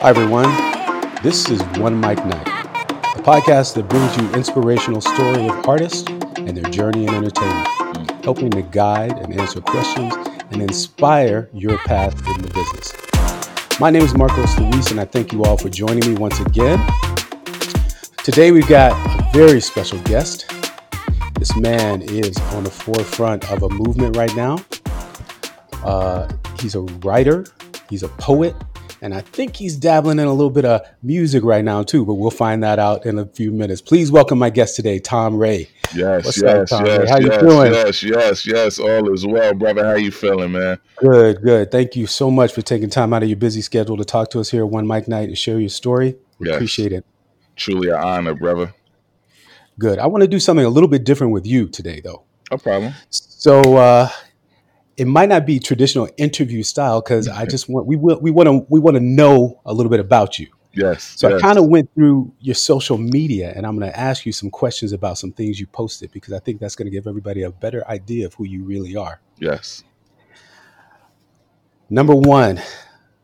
Hi, everyone. This is One Mic Night, a podcast that brings you inspirational story of artists and their journey in entertainment, helping to guide and answer questions and inspire your path in the business. My name is Marcos Luis, and I thank you all for joining me once again. Today, we've got a very special guest. This man is on the forefront of a movement right now. Uh, he's a writer, he's a poet, and I think he's dabbling in a little bit of music right now too, but we'll find that out in a few minutes. Please welcome my guest today, Tom Ray. Yes, What's yes, up, yes, How yes, you doing? yes, yes, yes. All is well, brother. How you feeling, man? Good, good. Thank you so much for taking time out of your busy schedule to talk to us here at One Mic Night and share your story. We yes. appreciate it. Truly an honor, brother. Good. I want to do something a little bit different with you today, though. No problem. So, uh, it might not be traditional interview style because I just want we will we want to we want to know a little bit about you. Yes. So yes. I kind of went through your social media and I'm going to ask you some questions about some things you posted because I think that's going to give everybody a better idea of who you really are. Yes. Number 1,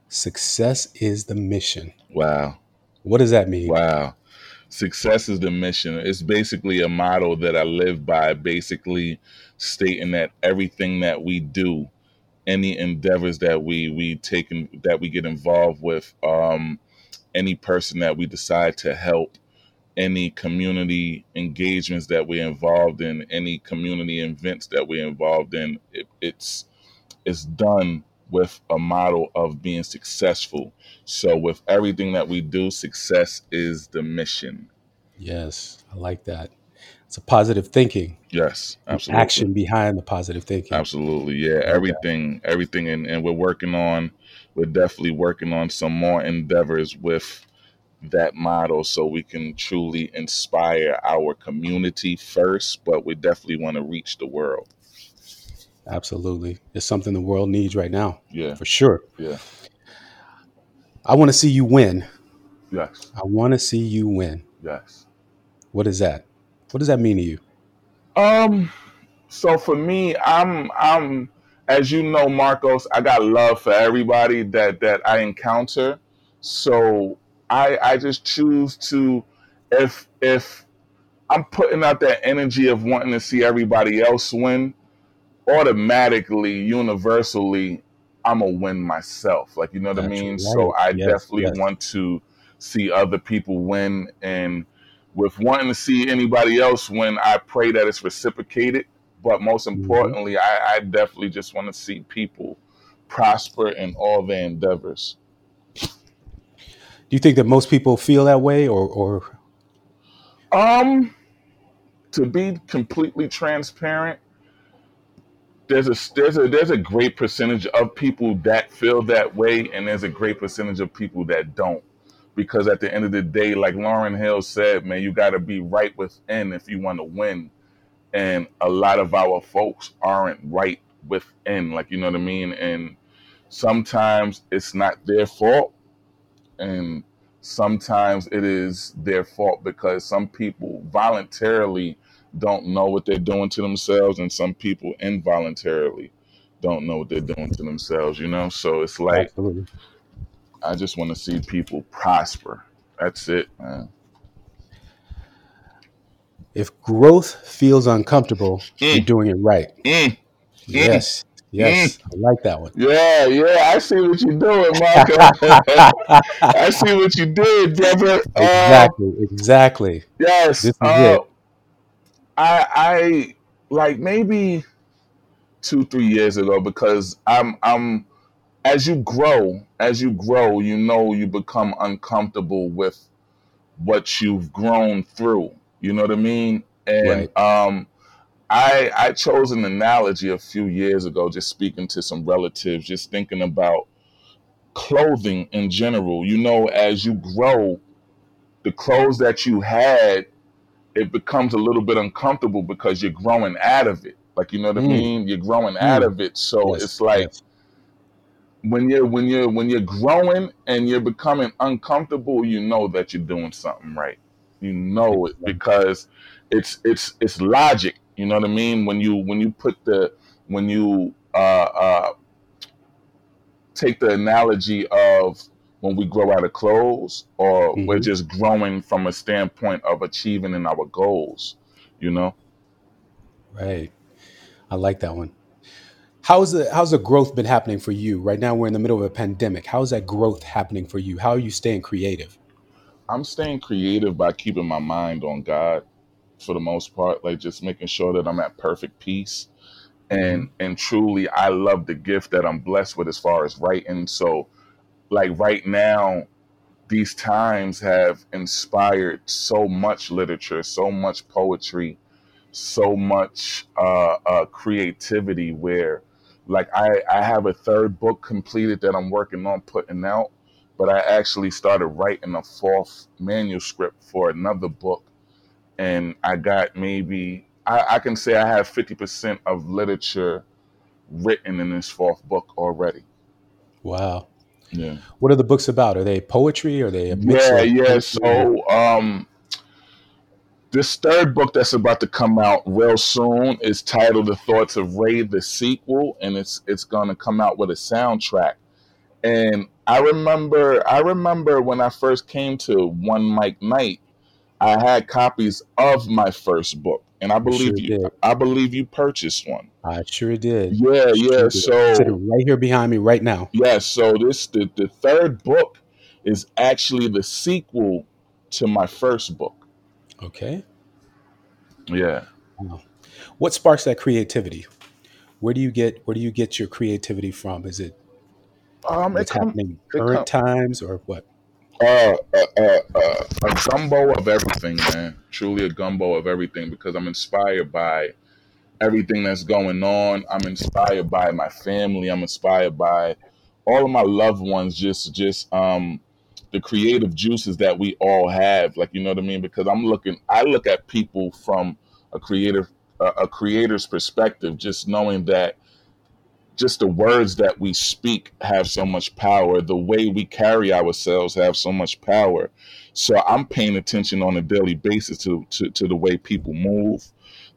success is the mission. Wow. What does that mean? Wow. Success is the mission. It's basically a motto that I live by basically stating that everything that we do, any endeavors that we we take in, that we get involved with, um, any person that we decide to help, any community engagements that we're involved in, any community events that we're involved in, it, it's it's done with a model of being successful. So with everything that we do, success is the mission. Yes, I like that. It's a positive thinking. Yes, absolutely. Action behind the positive thinking. Absolutely. Yeah. Everything, everything. And, and we're working on, we're definitely working on some more endeavors with that model so we can truly inspire our community first, but we definitely want to reach the world. Absolutely. It's something the world needs right now. Yeah. For sure. Yeah. I want to see you win. Yes. I want to see you win. Yes. What is that? What does that mean to you? Um, so for me, I'm I'm as you know, Marcos, I got love for everybody that that I encounter. So I I just choose to if if I'm putting out that energy of wanting to see everybody else win, automatically, universally, I'm a win myself. Like you know what That's I mean? Right. So I yes, definitely yes. want to see other people win and with wanting to see anybody else win, I pray that it's reciprocated. But most mm-hmm. importantly, mm-hmm. I, I, definitely just want to see people prosper in all their endeavors. Do you think that most people feel that way, or, or? Um, to be completely transparent, there's a there's a there's a great percentage of people that feel that way, and there's a great percentage of people that don't because at the end of the day, like Lauryn Hill said, man, you got to be right within if you want to win. And a lot of our folks aren't right within, like, you know what I mean? And sometimes it's not their fault. And sometimes it is their fault because some people voluntarily don't know what they're doing to themselves, and some people involuntarily don't know what they're doing to themselves, you know? So it's like, Absolutely I just want to see people prosper. That's it, man. If growth feels uncomfortable, mm. you're doing it right. Mm. Yes. Yes, mm. I like that one. Yeah, yeah, I see what you're doing, Marco. I see what you did, brother. Exactly, uh, exactly. Yes, this is uh, it. I, I like maybe two, three years ago because I'm, I'm as you grow, as you grow, you know you become uncomfortable with what you've grown through. You know what I mean? And right. um, I I chose an analogy a few years ago, just speaking to some relatives, just thinking about clothing in general. You know, as you grow, the clothes that you had, it becomes a little bit uncomfortable because you're growing out of it. Like you know what mm. I mean? You're growing mm. out of it. So yes. it's like yes when you're when you're when you're growing and you're becoming uncomfortable, you know that you're doing something right. You know it because it's it's it's logic. You know what I mean? When you when you put the when you uh, uh, take the analogy of when we grow out of clothes or we're hmm just growing from a standpoint of achieving in our goals, you know? Right. I like that one. How's the how's the growth been happening for you? Right now we're in the middle of a pandemic. How's that growth happening for you? How are you staying creative? I'm staying creative by keeping my mind on God for the most part, like just making sure that I'm at perfect peace. And and truly I love the gift that I'm blessed with as far as writing. So like right now, these times have inspired so much literature, so much poetry, so much uh, uh, creativity. Where, like, I I have a third book completed that I'm working on putting out, but I actually started writing a fourth manuscript for another book, and I got maybe I, I can say I have fifty percent of literature written in this fourth book already. Wow. Yeah. What are the books about? Are they poetry? Are they a mix Yeah, yeah. poetry? So, um, this third book that's about to come out real soon is titled "The Thoughts of Ray," the sequel, and it's it's going to come out with a soundtrack. And I remember, I remember when I first came to One Mic Night, I had copies of my first book, and I You sure believe you, did. I believe you purchased one. I sure did. Yeah, Sure yeah. did. Sitting So, right here behind me right now. yeah. So this the the third book is actually the sequel to my first book. Okay. Yeah. Wow. What sparks that creativity? Where do you get where do you get your creativity from? Is it Um, it come, happening it come, current times or what? Uh, uh, a gumbo of everything, man. Truly a gumbo of everything because I'm inspired by everything that's going on. I'm inspired by my family. I'm inspired by all of my loved ones. Just, just um, the creative juices that we all have. Like you know what I mean? Because I'm looking, I look at people from a creative, a, a creator's perspective. Just knowing that just the words that we speak have so much power. The way we carry ourselves have so much power. So i'm paying attention on a daily basis to, to, to the way people move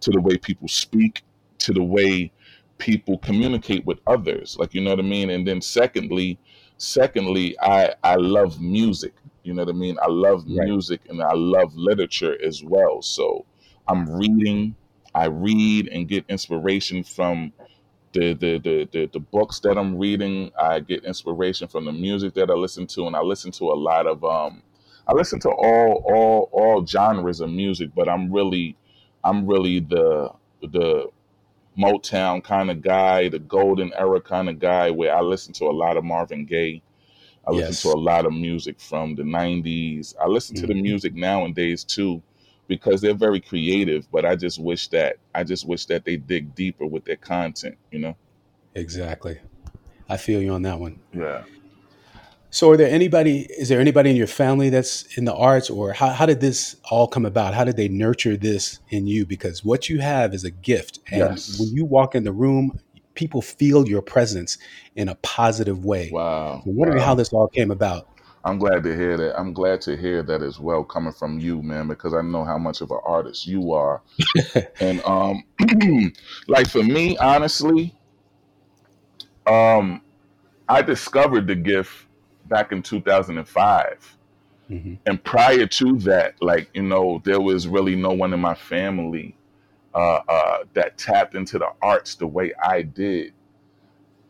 to the way people speak to the way people communicate with others. Like you know what i mean? And then secondly secondly i i love music. You know what i mean? I love Right. music and i love literature as well. So i'm reading i read and get inspiration from the, the the the the books that I'm reading. I get inspiration from the music that I listen to, and I listen to a lot of um, I listen to all all all genres of music, but I'm really I'm really the the Motown kind of guy, the golden era kind of guy, where I listen to a lot of Marvin Gaye. I listen to a lot of music from the '90s. I listen to the hmm music nowadays too, because they're very creative. But I just wish that I just wish that they dig deeper with their content. You know. Exactly. I feel you on that one. Yeah. So are there anybody is there anybody in your family that's in the arts or how, how did this all come about? How did they nurture this in you? Because what you have is a gift. And when you walk in the room, people feel your presence in a positive way. Wow. I'm wondering how this all came about. I'm glad to hear that. I'm glad to hear that as well coming from you, man, because I know how much of an artist you are. And um like for me, honestly, um I discovered the gift back in 2005. hmm And prior to that, like, you know, there was really no one in my family uh, uh, that tapped into the arts the way I did.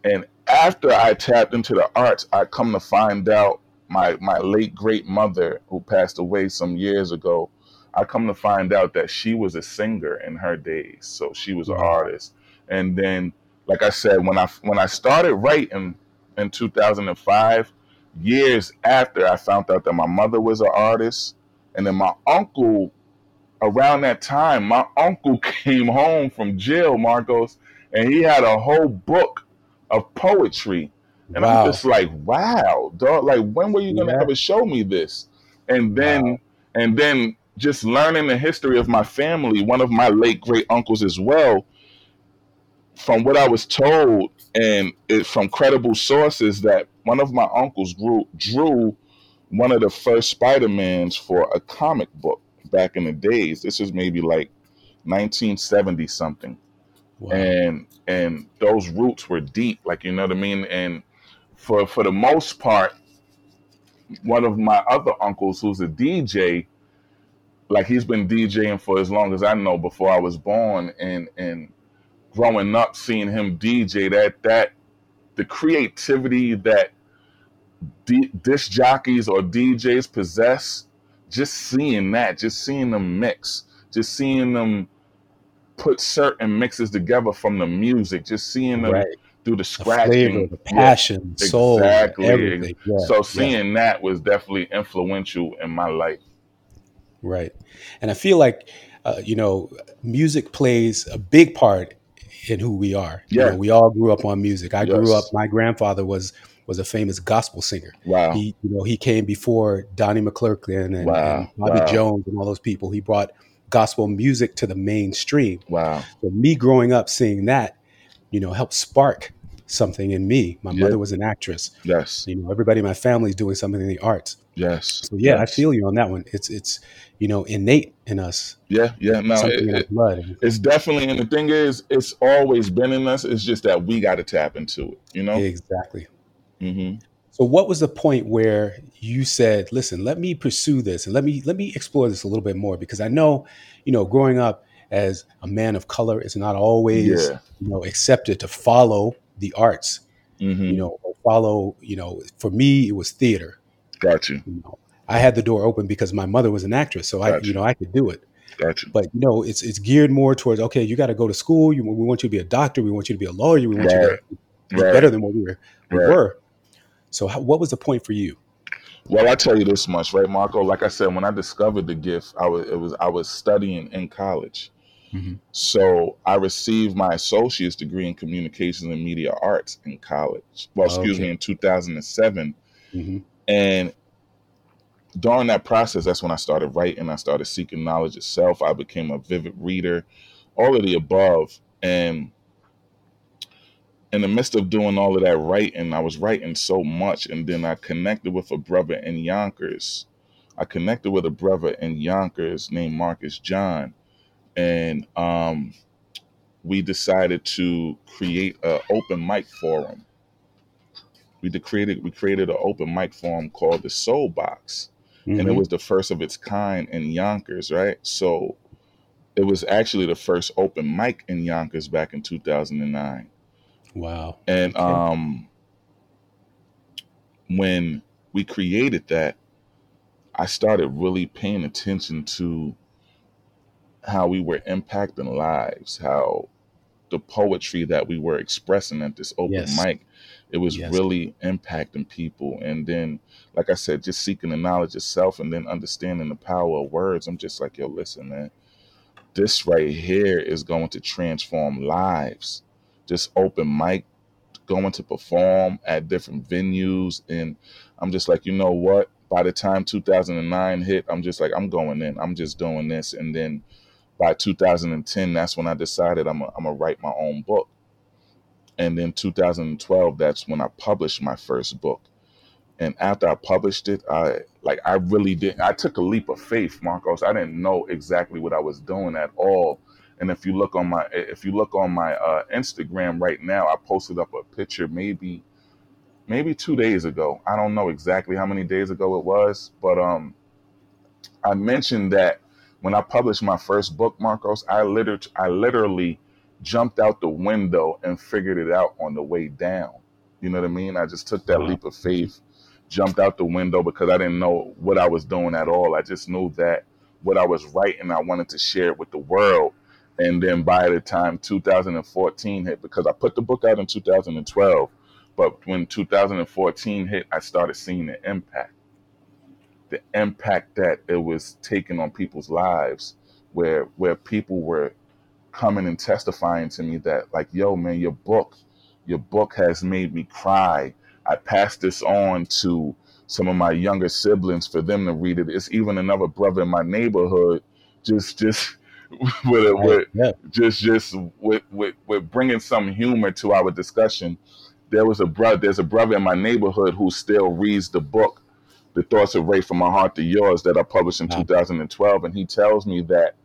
And after I tapped into the arts, I come to find out my my late great mother, who passed away some years ago, I come to find out that she was a singer in her days. So she was an artist. And then, like I said, when I when I started writing in 2005, years after I found out that my mother was an artist, and then my uncle around that time, my uncle came home from jail, Marcos, and he had a whole book of poetry. And I'm just like, wow, dog, like when were you gonna Yeah. ever show me this? And then Wow. and then just learning the history of my family, one of my late great uncles as well, from what I was told and it, from credible sources that one of my uncles drew drew one of the first Spider-Mans for a comic book back in the days. This is maybe like 1970 something. Wow. And and those roots were deep, like you know what I mean? And for for the most part, one of my other uncles who's a DJ, like he's been DJing for as long as I know before I was born, and and growing up seeing him DJ that that the creativity that D, disc jockeys or DJs possess, just seeing that, just seeing them mix, just seeing them put certain mixes together from the music, just seeing them right. Do the scratching, the, flavor, the passion, yeah, soul, exactly. Yeah, so seeing yeah. that was definitely influential in my life. Right, and I feel like uh, you know, music plays a big part in who we are. Yeah, you know, we all grew up on music. I yes. grew up. My grandfather was was a famous gospel singer. Wow. He, you know, he came before Donnie McClurkin and, wow. and Bobby wow. Jones and all those people. He brought gospel music to the mainstream. Wow. So me growing up seeing that, you know, helped spark something in me. My mother was an actress. Yes. You know, everybody in my family is doing something in the arts. Yes. So yeah, yes. I feel you on that one. It's it's you know innate in us. Yeah, yeah. No, it, it, blood. It's definitely, and the thing is, it's always been in us. It's just that we got to tap into it. You know. Exactly. Mm-hmm. So what was the point where you said, "Listen, let me pursue this and let me let me explore this a little bit more"? Because I know, you know, growing up as a man of color, it's not always yeah. you know accepted to follow the arts. Mm-hmm. You know, follow. You know, for me, it was theater. Got you. you know, I had the door open because my mother was an actress, so Got I, you. you know, I could do it. Gotcha. But you know, it's it's geared more towards okay, you got to go to school. You, we want you to be a doctor. We want you to be a lawyer. We want right. you to be right. better than what we were. We right. were. So, how, what was the point for you? Well, I tell you this much, right, Marco? Like I said, when I discovered the gift, I was it was I was studying in college. Mm-hmm. So I received my associate's degree in communications and media arts in college. Well, excuse okay. me, in 2007. Mm-hmm. And during that process, that's when I started writing. I started seeking knowledge itself. I became a vivid reader, all of the above. And in the midst of doing all of that writing, I was writing so much, and then I connected with a brother in Yonkers. I connected with a brother in Yonkers named Marcus John, and um, we decided to create an open mic forum. We created we created an open mic forum called the Soul Box, mm-hmm. and it mm-hmm. was the first of its kind in Yonkers, right? So it was actually the first open mic in Yonkers back in 2009 Wow. And okay. um, when we created that, I started really paying attention to how we were impacting lives, how the poetry that we were expressing at this open yes. mic, it was yes. really impacting people. And then, like I said, just seeking the knowledge of self and then understanding the power of words. I'm just like, yo, listen, man, this right here is going to transform lives just open mic, going to perform at different venues. And I'm just like, you know what? By the time 2009 hit, I'm just like, I'm going in. I'm just doing this. And then by 2010, that's when I decided I'm going to write my own book. And then 2012, that's when I published my first book. And after I published it, I like I really didn't. I took a leap of faith, Marcos. I didn't know exactly what I was doing at all and if you look on my if you look on my uh, Instagram right now, I posted up a picture maybe maybe two days ago. I don't know exactly how many days ago it was, but um, I mentioned that when I published my first book, Marcos, I literally I literally jumped out the window and figured it out on the way down. You know what I mean? I just took that leap of faith, jumped out the window because I didn't know what I was doing at all. I just knew that what I was writing, I wanted to share it with the world. And then by the time 2014 hit, because I put the book out in 2012, but when 2014 hit, I started seeing the impact. The impact that it was taking on people's lives, where where people were coming and testifying to me that, like, yo, man, your book, your book has made me cry. I passed this on to some of my younger siblings for them to read it. It's even another brother in my neighborhood just just with, with yeah. just just with, with with bringing some humor to our discussion. There was a brother. There's a brother in my neighborhood who still reads the book, "The Thoughts of Ray from My Heart to Yours," that I published in wow. 2012, and he tells me that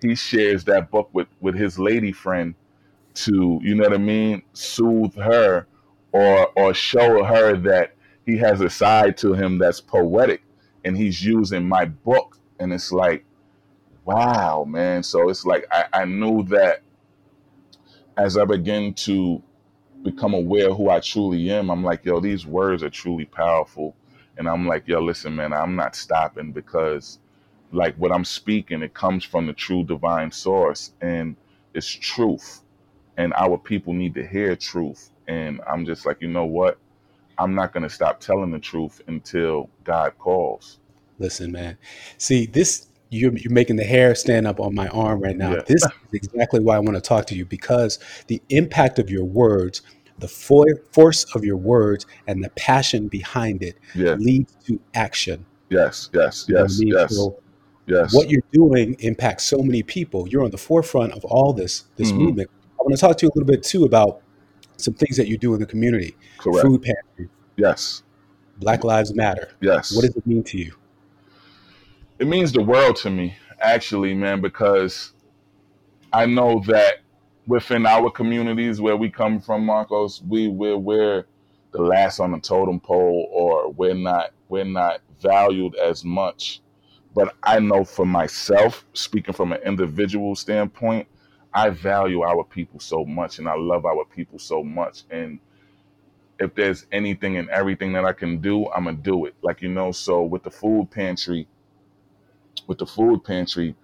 he shares that book with with his lady friend to, you know what I mean, soothe her or or show her that he has a side to him that's poetic and he's using my book. And it's like wow man. So it's like i, I knew that as i begin to become aware of who i truly am i'm like yo these words are truly powerful and i'm like yo listen man i'm not stopping because like what i'm speaking it comes from the true divine source and it's truth and our people need to hear truth and i'm just like you know what I'm not going to stop telling the truth until God calls. Listen, man. See, this you're, you're making the hair stand up on my arm right now. Yeah. This is exactly why I want to talk to you because the impact of your words, the for- force of your words, and the passion behind it yeah. leads to action. Yes, yes, yes, you know I mean? yes. So yes. What you're doing impacts so many people. You're on the forefront of all this this mm-hmm. movement. I want to talk to you a little bit too about some things that you do in the community. Correct. Food pantry. Yes. Black Lives Matter. Yes. What does it mean to you? It means the world to me, actually, man, because I know that within our communities where we come from, Marcos, we we're, we're the last on the totem pole, or we're not we're not valued as much. But I know for myself, speaking from an individual standpoint, I value our people so much and I love our people so much. And if there's anything and everything that I can do, I'm gonna do it. Like you know, so with the food pantry, with the food pantry,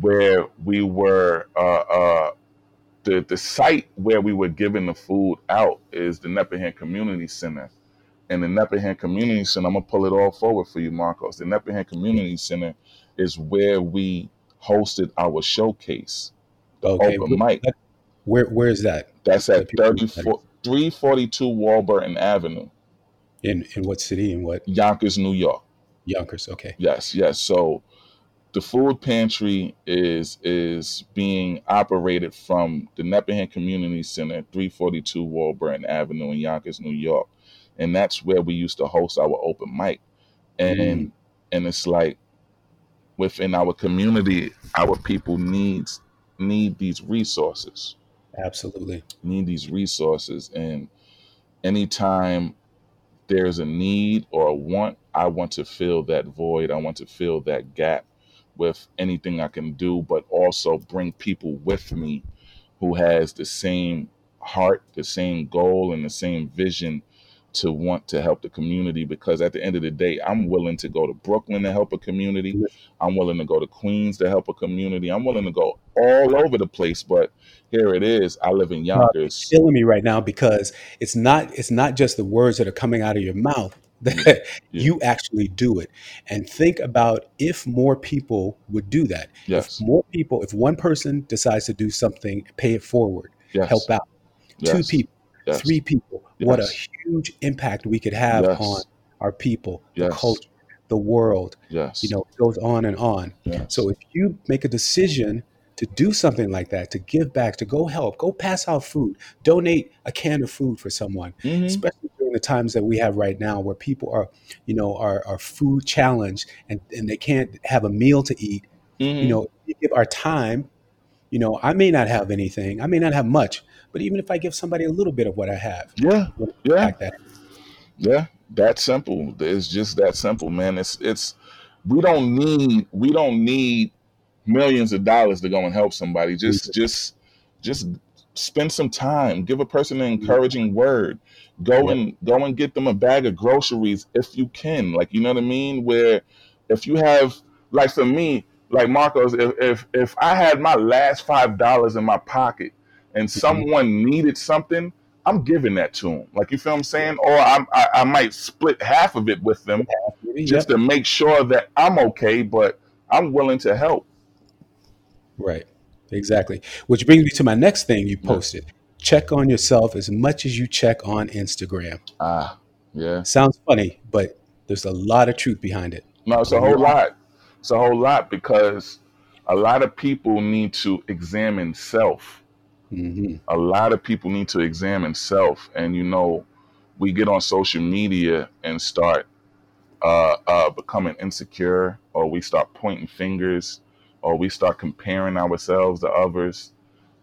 where we were, uh, uh, the the site where we were giving the food out is the Nepperhan Community Center. And the Nepperhan Community Center, I'm gonna pull it all forward for you, Marcos. The Nepperhan Community Center is where we hosted our showcase okay. open mic. Where where is that? That's at 342 Warburton Avenue. In in what city? In what? Yonkers, New York. Yonkers. Okay. Yes, yes. So the food pantry is is being operated from the Nepperhan Community Center, 342 Warburton Avenue in Yonkers, New York, and that's where we used to host our open mic. And mm. and it's like within our community, our people needs need these resources. Absolutely. Need these resources. And anytime there's a need or a want, I want to fill that void. I want to fill that gap with anything I can do, but also bring people with me who has the same heart, the same goal, and the same vision to want to help the community because at the end of the day, I'm willing to go to Brooklyn to help a community. I'm willing to go to Queens to help a community. I'm willing to go all over the place, but here it is. I live in Yonkers. Uh, killing me right now because it's not it's not just the words that are coming out of your mouth that yeah. you actually do it. And think about if more people would do that. Yes. If more people, if one person decides to do something, pay it forward, yes. help out. Yes. Two people, yes. three people. What a huge impact we could have on our people, the culture, the world. Yes. You know, it goes on and on. So if you make a decision to do something like that, to give back, to go help, go pass out food, donate a can of food for someone, mm-hmm. especially the times that we have right now where people are, you know, are, are food challenged and, and they can't have a meal to eat. Mm-hmm. You know, give our time, you know, I may not have anything, I may not have much, but even if I give somebody a little bit of what I have, yeah, yeah, that. yeah, that simple. It's just that simple, man. It's it's we don't need we don't need millions of dollars to go and help somebody. Just mm-hmm. just just spend some time. Give a person an encouraging word. Go and go and get them a bag of groceries if you can. Like you know what I mean? Where if you have like for me, like Marcos, if if, if I had my last five dollars in my pocket and mm-hmm. someone needed something, I'm giving that to them. Like you feel what I'm saying? Or I, I, I might split half of it with them just to make sure that I'm okay, but I'm willing to help. Right. Exactly. Which brings me to my next thing you posted. Yeah. Check on yourself as much as you check on Instagram. Ah, yeah. Sounds funny, but there's a lot of truth behind it. No, it's a whole lot. It's a whole lot because a lot of people need to examine self. Mm-hmm. A lot of people need to examine self. And, you know, we get on social media and start uh, uh, becoming insecure or we start pointing fingers or we start comparing ourselves to others.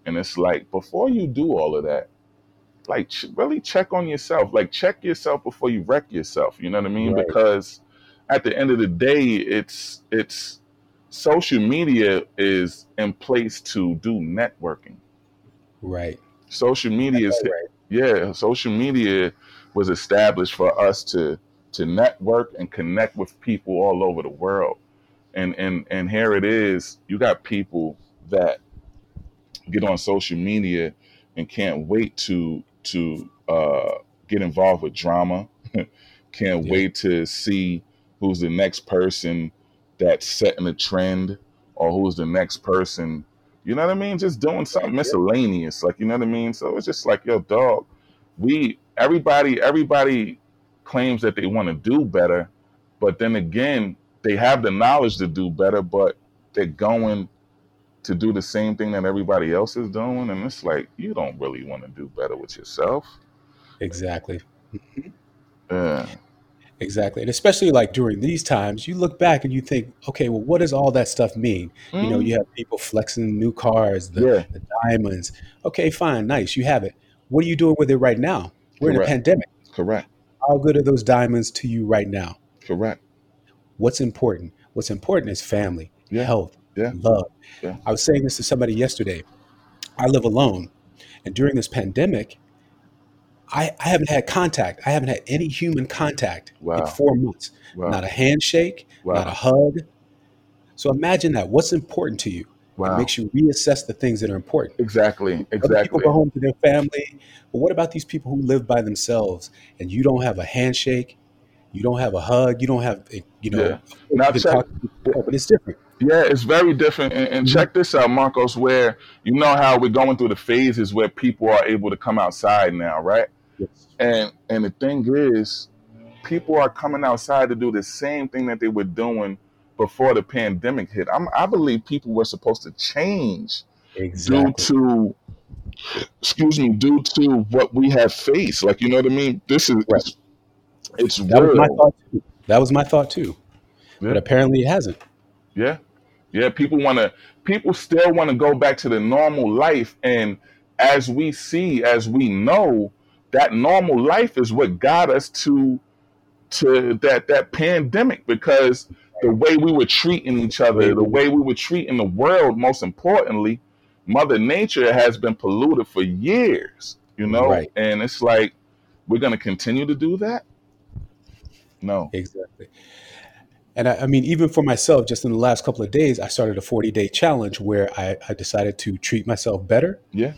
And it's like, before you do all of that, like ch- really check on yourself. Like check yourself before you wreck yourself. You know what I mean? Right. Because at the end of the day, it's it's social media is in place to do networking. Right. Social media is Right. yeah, social media was established for us to to network and connect with people all over the world. And and and here it is, you got people that get on social media and can't wait to to uh, get involved with drama. can't Yeah. wait to see who's the next person that's setting a trend or who's the next person. You know what I mean? Just doing something miscellaneous, like you know what I mean. So it's just like, yo, dog. We everybody everybody claims that they want to do better, but then again, they have the knowledge to do better, but they're going to do the same thing that everybody else is doing, and it's like you don't really want to do better with yourself. Exactly. Yeah, Exactly. And especially like during these times, you look back and you think, okay, well, what does all that stuff mean? You know, Mm, you have people flexing new cars, the, yeah, the diamonds. Okay, fine, nice, you have it. What are you doing with it right now? We're in a pandemic. correct, How good are those diamonds to you right now? correct. What's important? What's important is family, Yeah, health, yeah, love. yeah. I was saying this to somebody yesterday. I live alone. And during this pandemic, I, I haven't had contact. I haven't had any human contact in four months. Not a handshake, not a hug. So imagine that. What's important to you? It makes you reassess the things that are important. Exactly, Exactly. Other people go home to their family. But what about these people who live by themselves and you don't have a handshake? You don't have a hug. You don't have, eh, you know, Now you check. but it's different. Yeah, it's very different. And, and Mhm. check this out, Marcos, where you know how we're going through the phases where people are able to come outside now, right? Yes. And and the thing is, people are coming outside to do the same thing that they were doing before the pandemic hit. I'm, I believe people were supposed to change due to, excuse me, due to what we have faced. Like, you know what I mean? This is Right. It's, That was my thought too. That was my thought too. But apparently it hasn't. yeah, yeah. People want to. People still want to go back to the normal life, and as we see, as we know, that normal life is what got us to to that that pandemic because the way we were treating each other, the way we were treating the world, most importantly, Mother Nature has been polluted for years, you know, Right. and it's like we're gonna continue to do that. No. Exactly. And I, I mean, even for myself, just in the last couple of days, I started a 40 day challenge where I, I decided to treat myself better, Yeah.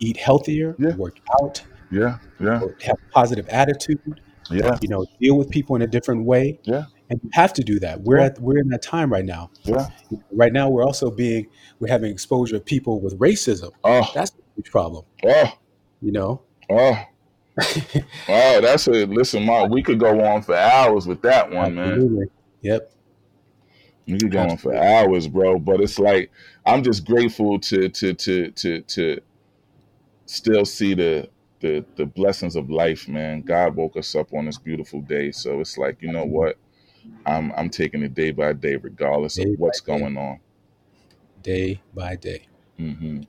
eat healthier, Yeah. work out, Yeah. Yeah. have a positive attitude, Yeah. you know, deal with people in a different way. Yeah. And you have to do that. We're Yeah. at we're in that time right now. Yeah. Right now, we're also being we're having exposure of people with racism. Oh. That's a huge problem. Oh. You know. Oh. Oh, that's a listen, Mark. We could go on for hours with that one, man. Yep. We could go on for hours, bro. But it's like I'm just grateful to to to to to still see the the the blessings of life, man. God woke us up on this beautiful day, so it's like you know what, I'm I'm taking it day by day, regardless of Day by what's day, going on. day by day. hmm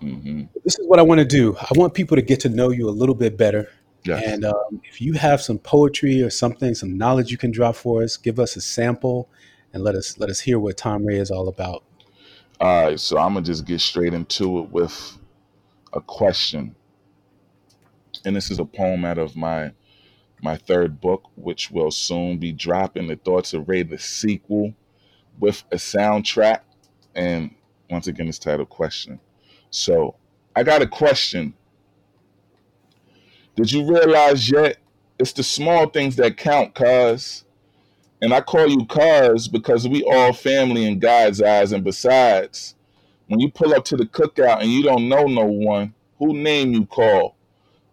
hmm This is what I want to do. I want people to get to know you a little bit better. Yes. And um, if you have some poetry or something, some knowledge you can drop for us, give us a sample and let us let us hear what Tom Ray is all about. All right. So I'm gonna just get straight into it with a question, and this is a poem out of my my third book, which will soon be dropping. The Thoughts of Ray, the sequel, with a soundtrack. And once again, it's titled Question. So I got a question. Did you realize yet it's the small things that count, cuz? And I call you cuz because we all family in God's eyes. And besides, when you pull up to the cookout and you don't know no one, who name you call?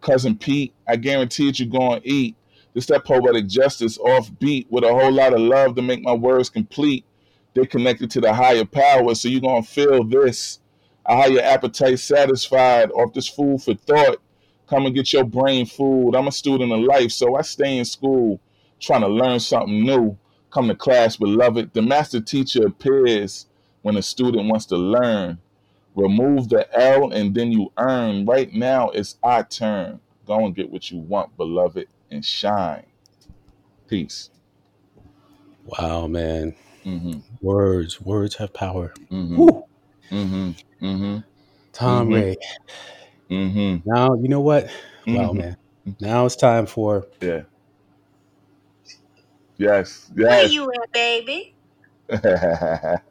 Cousin Pete, I guarantee that you're going to eat. It's that poetic justice off beat with a whole lot of love to make my words complete. They're connected to the higher power, so you're going to feel this. A your appetite satisfied off this food for thought. Come and get your brain food. I'm a student of life, so I stay in school trying to learn something new. Come to class, beloved. The master teacher appears when a student wants to learn. Remove the L and then you earn. Right now, it's our turn. Go and get what you want, beloved, and shine. Peace. Wow, man. Mm-hmm. Words, words have power. Mm-hmm. Mm-hmm. Mm-hmm. Tom Mhm. Ray. Mm-hmm. Now, you know what? Wow, Mhm. man. Now it's time for Yeah. Yes. Where you at, baby?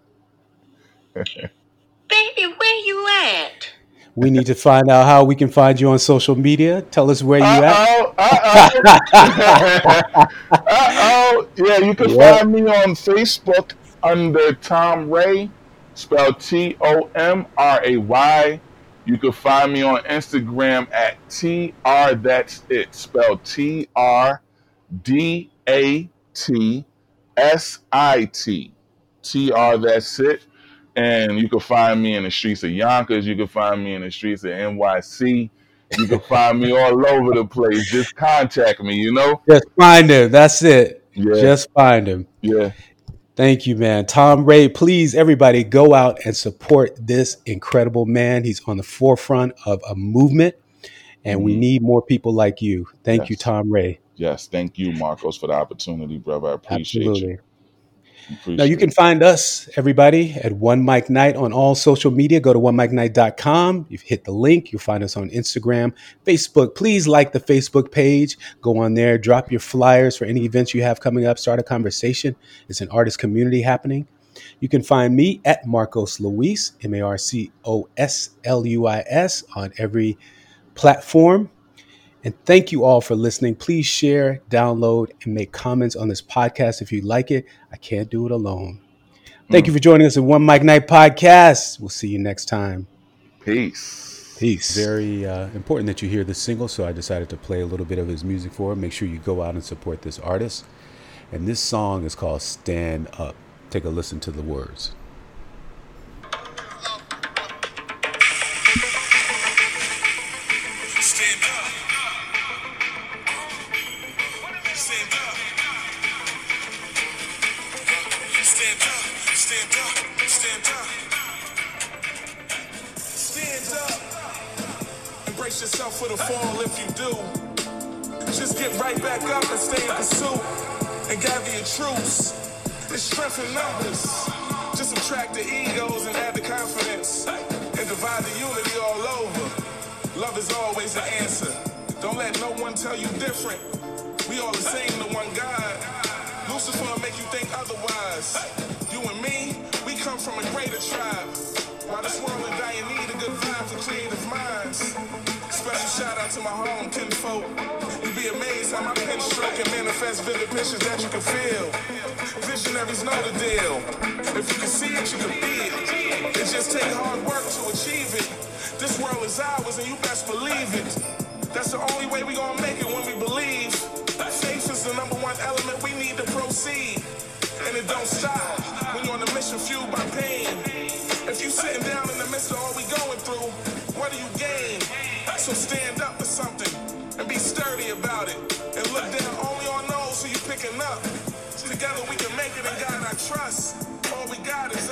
Baby, where you at? we need to find out how we can find you on social media. Tell us where you at. Uh-oh, uh-oh. uh-oh. Yeah, you can Yep. find me on Facebook under Tom Ray, spelled T-O-M-R-A-Y. You can find me on Instagram at T-R, that's it, spelled T-R-D-A-T-S-I-T. T-R, that's it. And you can find me in the streets of Yonkers. You can find me in the streets of NYC. You can find me all over the place. Just contact me, you know? Just find him. That's it. Yeah. Just find him. yeah. Thank you, man. Tom Ray, please, everybody, go out and support this incredible man. He's on the forefront of a movement, and we Mhm. need more people like you. Thank you, Tom Ray. Yes. Thank you, Marcos, for the opportunity, brother. I appreciate Absolutely. you. Appreciate Now you can find us, everybody, at One Mike Night on all social media. Go to onemikenight.com. You've hit the link. You'll find us on Instagram, Facebook. Please like the Facebook page. Go on there, drop your flyers for any events you have coming up. Start a conversation. It's an artist community happening. You can find me at Marcos Luis, M A R C O S L U I S, on every platform. And thank you all for listening. Please share, download, and make comments on this podcast if you like it. I can't do it alone. Thank you for joining us at One Mike Night Podcast. We'll see you next time. Peace. Peace. Very uh, important that you hear this single, so I decided to play a little bit of his music for him. Make sure you go out and support this artist. And this song is called Stand Up. Take a listen to the words. Love is always the answer. Don't let no one tell you different. We all the same to one God. Lucifer will make you think otherwise. You and me, we come from a greater tribe. While this world in dying need a good vibe for creative minds. Special shout out to my home kinfolk. You'd be amazed how my pen stroke can manifest vivid pictures that you can feel. Visionaries know the deal. If you can see it, you can be it. It just takes hard work to achieve it. This world is ours, and you best believe it. That's the only way we gonna make it when we believe. Faith is the number one element we need to proceed. And it don't stop when you're on a mission fueled by pain. If you sitting down in the midst of all we going through, what do you gain? So stand up for something and be sturdy about it. And look down only on those who you picking up. Together we can make it and God I trust. All we got is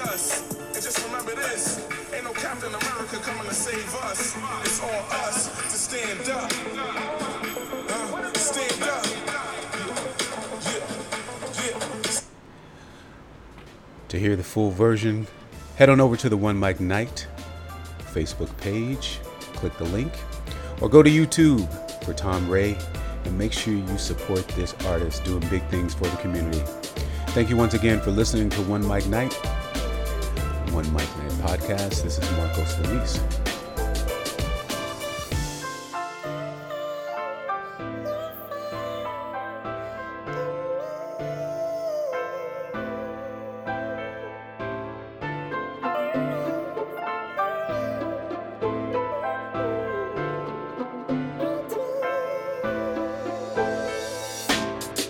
coming to save us. It's all us to stand up. Uh, stand up. To hear the full version, head on over to the One Mike Night Facebook page, click the link, or go to YouTube for Tom Ray and make sure you support this artist doing big things for the community. Thank you once again for listening to One Mike Night, One Mike Night podcast. This is Marcos Luis.